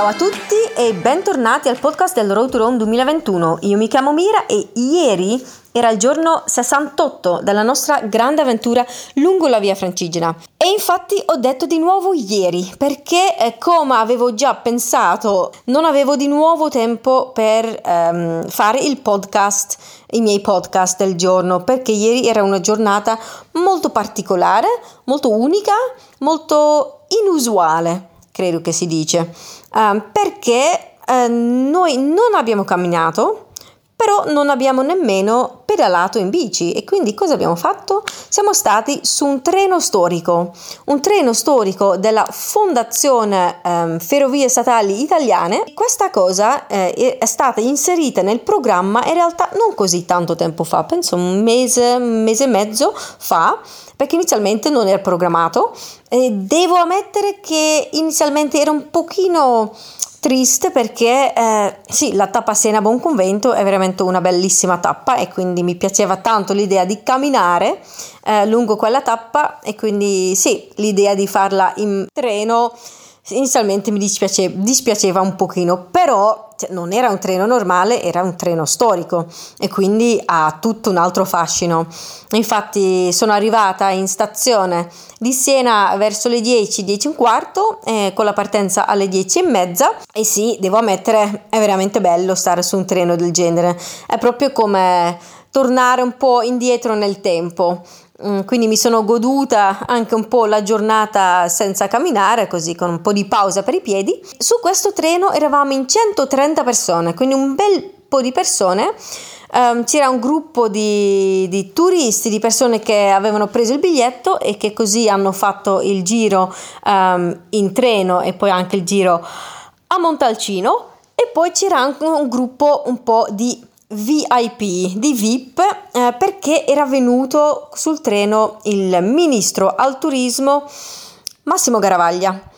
Ciao a tutti e bentornati al podcast del Road to Rome 2021. Io mi chiamo Mira e ieri era il giorno 68 della nostra grande avventura lungo la via Francigena. E infatti ho detto di nuovo ieri, perché eh, come avevo già pensato, non avevo di nuovo tempo per ehm, fare il podcast, i miei podcast del giorno, perché ieri era una giornata molto particolare, molto unica, molto inusuale, credo che si dice, uh, perché uh, noi non abbiamo camminato, però non abbiamo nemmeno pedalato in bici e quindi cosa abbiamo fatto? Siamo stati su un treno storico, un treno storico della Fondazione eh, Ferrovie Statali Italiane. Questa cosa eh, è stata inserita nel programma in realtà non così tanto tempo fa, penso un mese, un mese e mezzo fa, perché inizialmente non era programmato. E devo ammettere che inizialmente era un pochino Triste perché eh, sì, la tappa Siena Buon Convento è veramente una bellissima tappa e quindi mi piaceva tanto l'idea di camminare eh, lungo quella tappa e quindi sì, l'idea di farla in treno inizialmente mi dispiace, dispiaceva un pochino, però cioè, non era un treno normale, era un treno storico e quindi ha tutto un altro fascino. Infatti sono arrivata in stazione di Siena verso le 10, 10 e un quarto, eh, con la partenza alle 10 e mezza e sì, devo ammettere, è veramente bello stare su un treno del genere, è proprio come tornare un po' indietro nel tempo. Mm, quindi mi sono goduta anche un po' la giornata senza camminare, così con un po' di pausa per i piedi. Su questo treno eravamo in 130 persone, quindi un bel po' di persone. Um, c'era un gruppo di, di, turisti, di persone che avevano preso il biglietto e che così hanno fatto il giro um, in treno e poi anche il giro a Montalcino. E poi c'era anche un gruppo un po' di VIP, di VIP, eh, perché era venuto sul treno il ministro al turismo Massimo Garavaglia.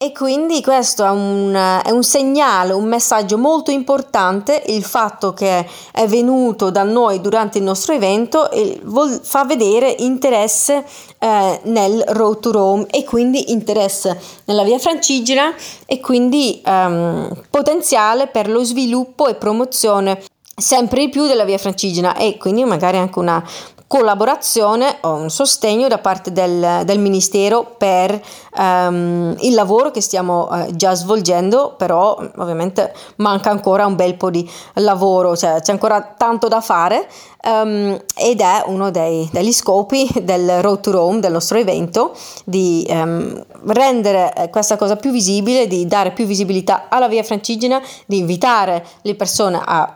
E quindi questo è un, è un, segnale, un messaggio molto importante, il fatto che è venuto da noi durante il nostro evento e vol- fa vedere interesse eh, nel Road to Rome e quindi interesse nella via Francigena e quindi ehm, potenziale per lo sviluppo e promozione sempre di più della via francigena e quindi magari anche una collaborazione o un sostegno da parte del, del Ministero per um, il lavoro che stiamo uh, già svolgendo, però ovviamente manca ancora un bel po' di lavoro, cioè c'è ancora tanto da fare um, ed è uno dei, degli scopi del Road to Rome, del nostro evento, di um, rendere eh, questa cosa più visibile, di dare più visibilità alla via francigena, di invitare le persone a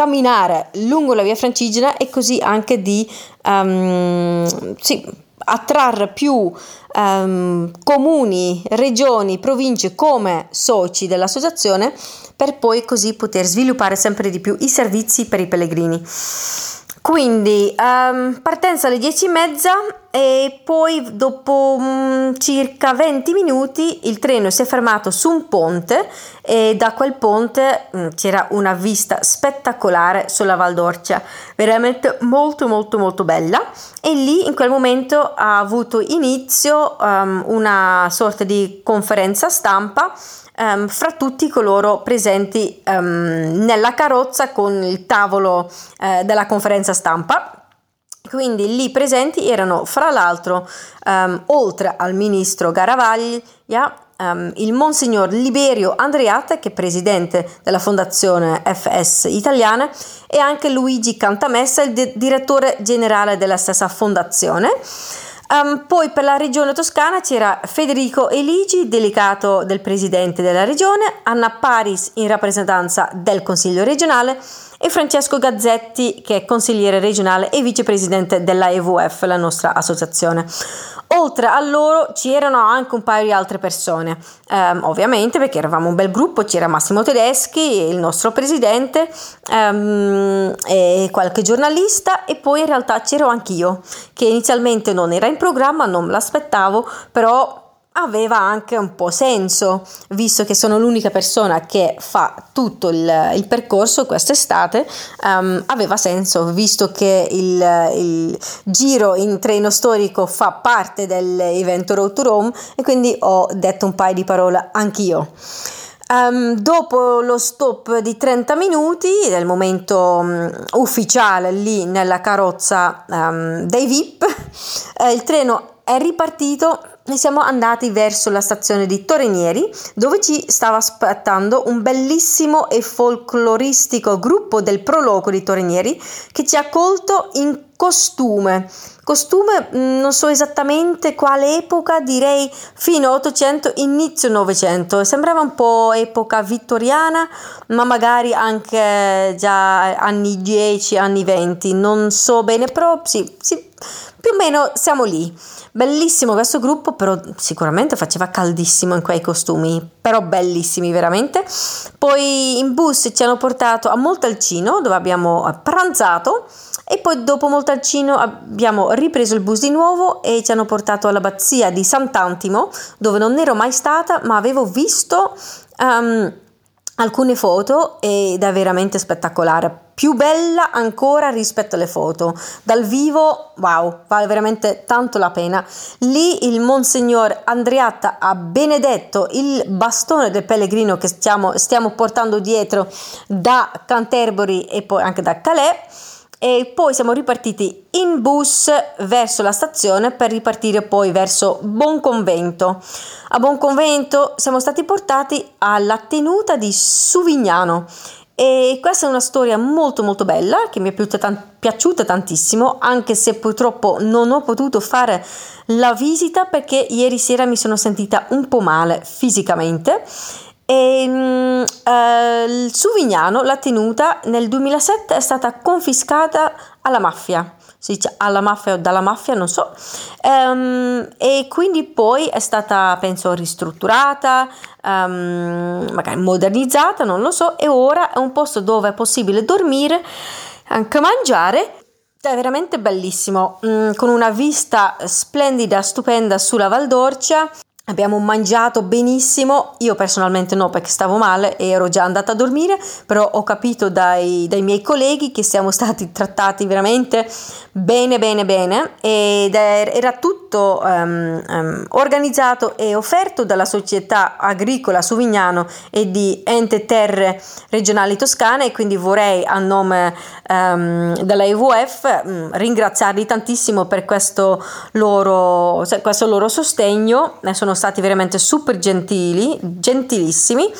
camminare lungo la via francigena e così anche di um, sì, attrarre più um, comuni, regioni, province come soci dell'associazione per poi così poter sviluppare sempre di più i servizi per i pellegrini. Quindi um, partenza alle 10 e mezza e poi dopo um, circa 20 minuti il treno si è fermato su un ponte e da quel ponte um, c'era una vista spettacolare sulla Val d'Orcia, veramente molto molto molto bella. E lì in quel momento ha avuto inizio um, una sorta di conferenza stampa um, fra tutti coloro presenti um, nella carrozza con il tavolo uh, della conferenza stampa. Quindi lì presenti erano fra l'altro, um, oltre al ministro Garavaglia, um, il Monsignor Liberio Andreatta, che è presidente della Fondazione FS Italiana, e anche Luigi Cantamessa, il di- direttore generale della stessa fondazione. Um, poi per la regione toscana c'era Federico Eligi, delegato del presidente della regione, Anna Paris in rappresentanza del consiglio regionale e Francesco Gazzetti che è consigliere regionale e vicepresidente della EVF, la nostra associazione. Oltre a loro c'erano anche un paio di altre persone, um, ovviamente perché eravamo un bel gruppo, c'era Massimo Tedeschi, il nostro presidente, um, qualche giornalista e poi in realtà c'ero anch'io, che inizialmente non era in programma, non me l'aspettavo, però aveva anche un po' senso, visto che sono l'unica persona che fa tutto il, il percorso quest'estate, um, aveva senso, visto che il, il, giro in treno storico fa parte dell'evento Road to Rome e quindi ho detto un paio di parole anch'io. Um, dopo lo stop di 30 minuti, nel momento um, ufficiale lì nella carrozza um, dei VIP, eh, il treno è ripartito e siamo andati verso la stazione di Torrenieri dove ci stava aspettando un bellissimo e folcloristico gruppo del Proloco di Torrenieri che ci ha accolto in costume. Costume mm, non so esattamente quale epoca, direi fino 800, inizio 900. Sembrava un po' epoca vittoriana, ma magari anche già anni 10, anni 20, non so bene, però sì, sì più o meno siamo lì. Bellissimo questo gruppo, però sicuramente faceva caldissimo in quei costumi, però bellissimi veramente. Poi in bus ci hanno portato a Montalcino dove abbiamo pranzato e poi dopo Montalcino abbiamo ripreso il bus di nuovo e ci hanno portato all'abbazia di Sant'Antimo dove non ero mai stata ma avevo visto um, alcune foto ed è veramente spettacolare più bella ancora rispetto alle foto. Dal vivo, wow, vale veramente tanto la pena. Lì il Monsignor Andriatta ha benedetto il bastone del pellegrino che stiamo, stiamo portando dietro da Canterbury e poi anche da Calais e poi siamo ripartiti in bus verso la stazione per ripartire poi verso Bonconvento. A Bonconvento siamo stati portati alla tenuta di Suvignano e questa è una storia molto molto bella che mi è piaciuta, tan- piaciuta tantissimo, anche se purtroppo non ho potuto fare la visita perché ieri sera mi sono sentita un po' male fisicamente. E, um, eh, Suvignano, la tenuta, nel 2007 è stata confiscata alla mafia si dice alla mafia o dalla mafia, non so, um, e quindi poi è stata, penso, ristrutturata, um, magari modernizzata, non lo so, e ora è un posto dove è possibile dormire, anche mangiare. È veramente bellissimo, mm, con una vista splendida, stupenda sulla Valdorcia. Abbiamo mangiato benissimo, io personalmente no perché stavo male e ero già andata a dormire, però ho capito dai, dai miei colleghi che siamo stati trattati veramente bene bene bene. Ed era tutto um, um, organizzato e offerto dalla società agricola Suvignano e di Ente Terre Regionali Toscane. E quindi vorrei a nome um, della EVF um, ringraziarli tantissimo per questo loro, questo loro sostegno, sono stati veramente super gentili, gentilissimi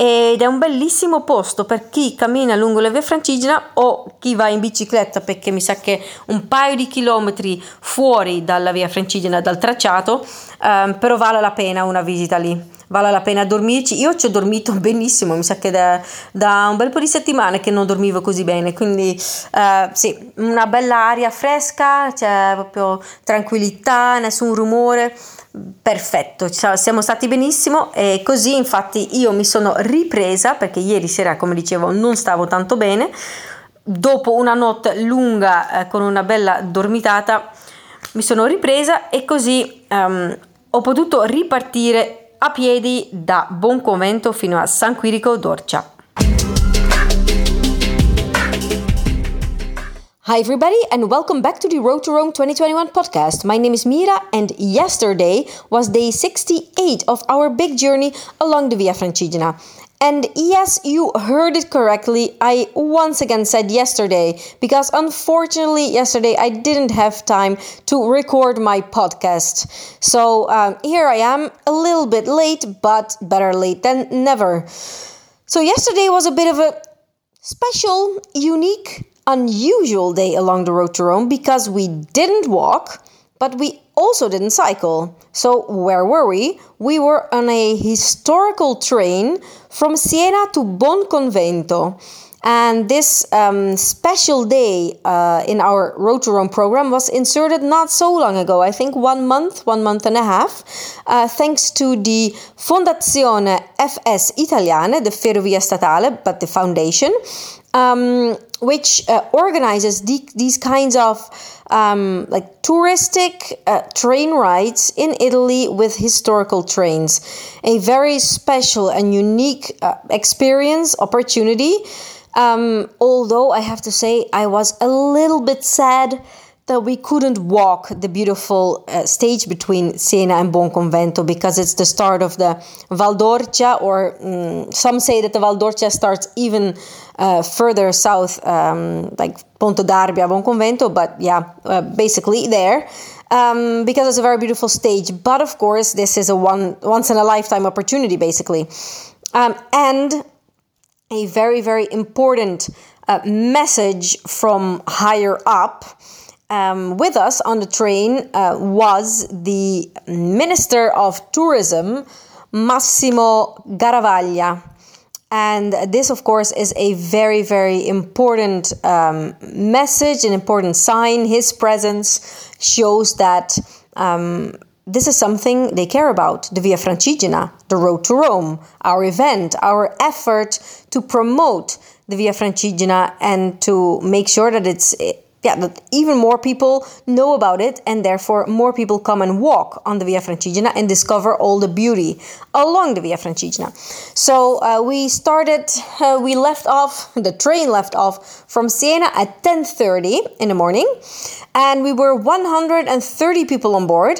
ed è un bellissimo posto per chi cammina lungo la via Francigena o chi va in bicicletta perché mi sa che un paio di chilometri fuori dalla via Francigena, dal tracciato, um, però vale la pena una visita lì vale la pena dormirci. Io ci ho dormito benissimo, mi sa che da, da un bel po' di settimane che non dormivo così bene, quindi uh, sì, una bella aria fresca, c'è proprio tranquillità, nessun rumore. Perfetto, siamo stati benissimo e così infatti io mi sono ripresa perché ieri sera come dicevo non stavo tanto bene dopo una notte lunga eh, con una bella dormitata mi sono ripresa e così um, ho potuto ripartire a piedi da Bonconvento fino a San Quirico d'Orcia. Hi, everybody, and welcome back to the Road to Rome 2021 podcast. My name is Mira, and yesterday was day 68 of our big journey along the Via Francigena. And yes, you heard it correctly. I once again said yesterday because unfortunately, yesterday I didn't have time to record my podcast. So um, here I am, a little bit late, but better late than never. So, yesterday was a bit of a special, unique, unusual day along the road to Rome because we didn't walk, but we also didn't cycle. So, where were we? We were on a historical train from Siena to Bonconvento. And this um, special day uh, in our Road to Rome program was inserted not so long ago, I think one month, one month and a half, uh, thanks to the Fondazione FS Italiane, the Ferrovia Statale, but the foundation, um, which uh, organizes the, these kinds of um, like touristic uh, train rides in Italy with historical trains. A very special and unique uh, experience, opportunity. Um, although I have to say, I was a little bit sad that we couldn't walk the beautiful uh, stage between Siena and Buonconvento because it's the start of the Valdorcia, or um, some say that the Valdorcia starts even uh, further south, um, like Ponte d'Arbia, Buonconvento, but yeah, uh, basically there. Um, because it's a very beautiful stage, but of course, this is a one once in a lifetime opportunity, basically, um, and a very very important uh, message from higher up um, with us on the train uh, was the Minister of Tourism, Massimo Garavaglia. And this, of course, is a very, very important um, message, an important sign. His presence shows that um, this is something they care about the Via Francigena, the road to Rome, our event, our effort to promote the Via Francigena and to make sure that it's yeah, that even more people know about it, and therefore more people come and walk on the Via Francigena and discover all the beauty along the Via Francigena. So uh, we started, uh, we left off, the train left off from Siena at 10:30 in the morning, and we were 130 people on board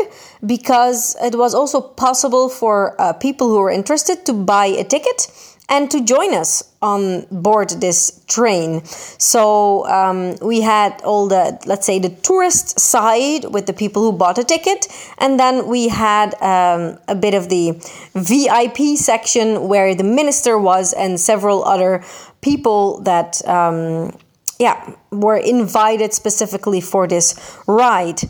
because it was also possible for uh, people who were interested to buy a ticket and to join us on board this train. So um, we had all the, let's say, the tourist side with the people who bought a ticket, and then we had um, a bit of the VIP section where the minister was and several other people that. Um, yeah, were invited specifically for this ride.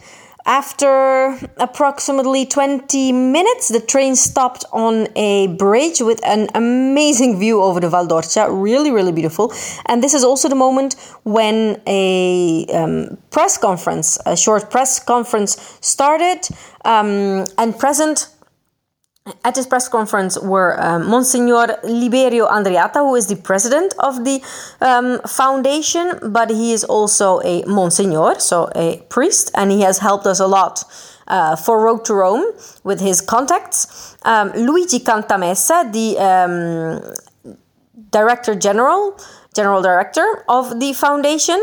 After approximately 20 minutes, the train stopped on a bridge with an amazing view over the Val d'Orcia. Really, really beautiful. And this is also the moment when a um, press conference, a short press conference, started. Um, and present at this press conference were um, Monsignor Liberio Andreatta, who is the president of the um, foundation, but he is also a Monsignor, so a priest, and he has helped us a lot uh, for Road to Rome with his contacts. Um, Luigi Cantamessa, the um, director general, general director of the foundation.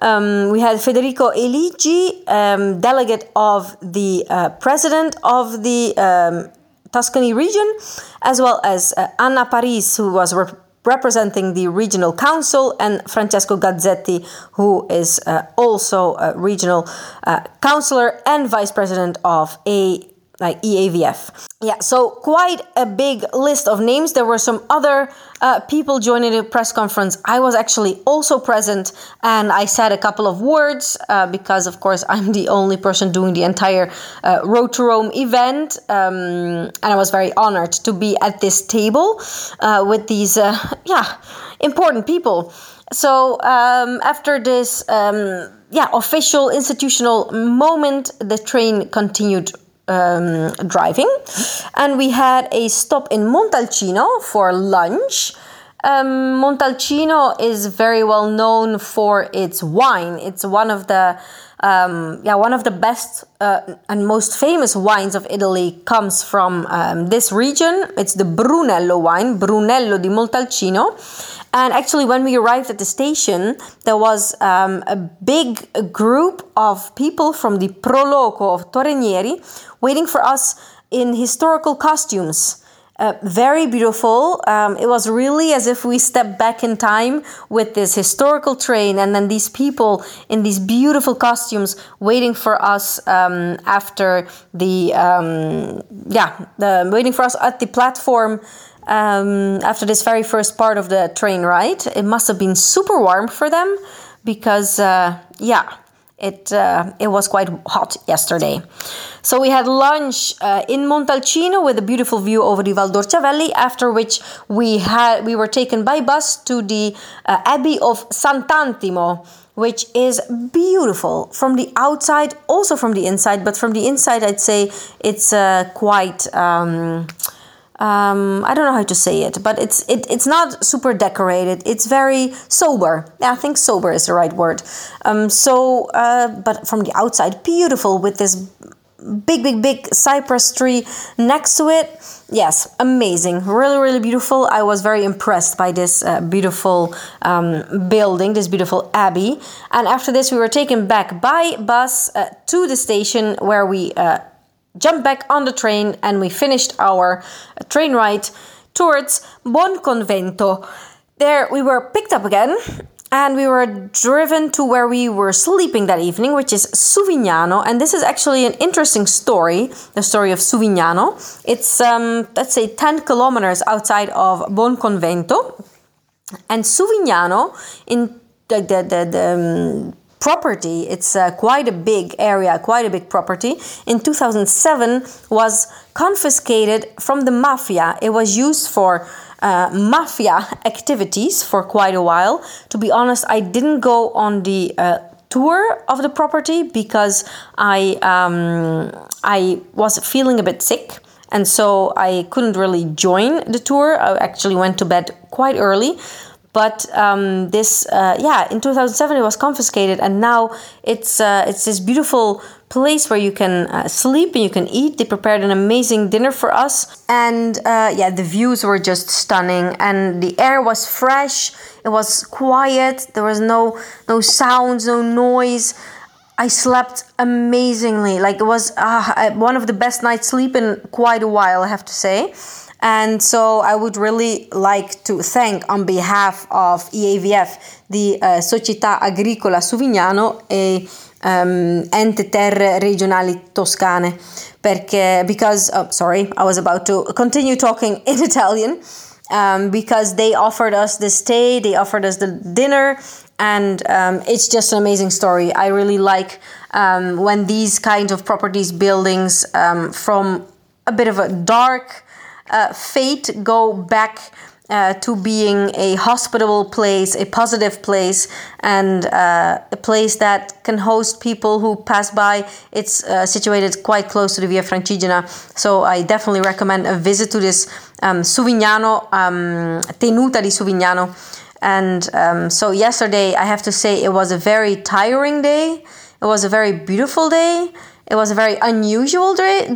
Um, we had Federico Eligi, um, delegate of the uh, president of the um, Tuscany region, as well as uh, Anna Paris, who was rep- representing the regional council, and Francesco Gazzetti, who is uh, also a regional uh, councillor and vice president of a like EAVF. Yeah, so quite a big list of names. There were some other uh, people joining the press conference. I was actually also present and I said a couple of words uh, because, of course, I'm the only person doing the entire uh, Road to Rome event. Um, and I was very honored to be at this table uh, with these, uh, yeah, important people. So um, after this, um, yeah, official institutional moment, the train continued um, driving, and we had a stop in Montalcino for lunch. Um, Montalcino is very well known for its wine. It's one of the um, yeah one of the best uh, and most famous wines of Italy comes from um, this region. It's the Brunello wine, Brunello di Montalcino, and actually, when we arrived at the station, there was um, a big group of people from the Proloco of Torrenieri waiting for us in historical costumes. Uh, very beautiful. Um, it was really as if we stepped back in time with this historical train, and then these people in these beautiful costumes waiting for us um, after the um, yeah, the waiting for us at the platform um, after this very first part of the train ride. It must have been super warm for them because, uh, yeah, it uh, it was quite hot yesterday. So we had lunch uh, in Montalcino with a beautiful view over the Val d'Orcia Valley. After which we had we were taken by bus to the uh, Abbey of Sant'Antimo, which is beautiful from the outside, also from the inside. But from the inside, I'd say it's uh, quite. Um, um, I don't know how to say it, but it's it, it's not super decorated. It's very sober. I think sober is the right word. Um, so, uh, but from the outside, beautiful with this big, big, big cypress tree next to it. Yes, amazing. Really, really beautiful. I was very impressed by this uh, beautiful um, building, this beautiful abbey. And after this, we were taken back by bus uh, to the station where we uh, jumped back on the train and we finished our uh, train ride towards Buonconvento. There, we were picked up again and we were driven to where we were sleeping that evening, which is Suvignano. And this is actually an interesting story, the story of Suvignano. It's, um, let's say, 10 kilometers outside of Buonconvento. And Suvignano, in the, the, the, the um, property, it's uh, quite a big area, quite a big property, in 2007 was confiscated from the mafia. It was used for uh, mafia activities for quite a while. To be honest, I didn't go on the uh, tour of the property because I um, I was feeling a bit sick. And so I couldn't really join the tour. I actually went to bed quite early but um, this uh, yeah in 2007 it was confiscated and now it's uh, it's this beautiful place where you can uh, sleep and you can eat. They prepared an amazing dinner for us, and uh, yeah, the views were just stunning, and the air was fresh. It was quiet. There was no no sounds, no noise. I slept amazingly. Like it was uh, one of the best nights sleep in quite a while, I have to say. And so I would really like to thank on behalf of EAVF the uh, Società Agricola Suvignano e um, ente terre regionali toscane. Perché because oh, sorry I was about to continue talking in Italian um, because they offered us the stay they offered us the dinner and um, it's just an amazing story. I really like um, when these kinds of properties buildings um, from a bit of a dark uh, fate go back uh, to being a hospitable place, a positive place, and uh, a place that can host people who pass by. It's uh, situated quite close to the Via Francigena, so I definitely recommend a visit to this um, Suvignano, um, Tenuta di Suvignano. And um, so, yesterday, I have to say, it was a very tiring day. It was a very beautiful day. It was a very unusual day.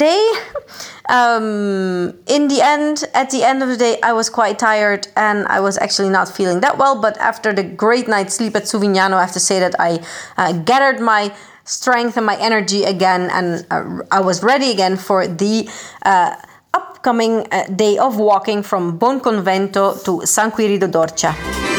um, in the end, at the end of the day, I was quite tired and I was actually not feeling that well. But after the great night's sleep at Suvignano, I have to say that I uh, gathered my strength and my energy again and uh, I was ready again for the uh, upcoming uh, day of walking from Buonconvento to San Quirico d'Orcia.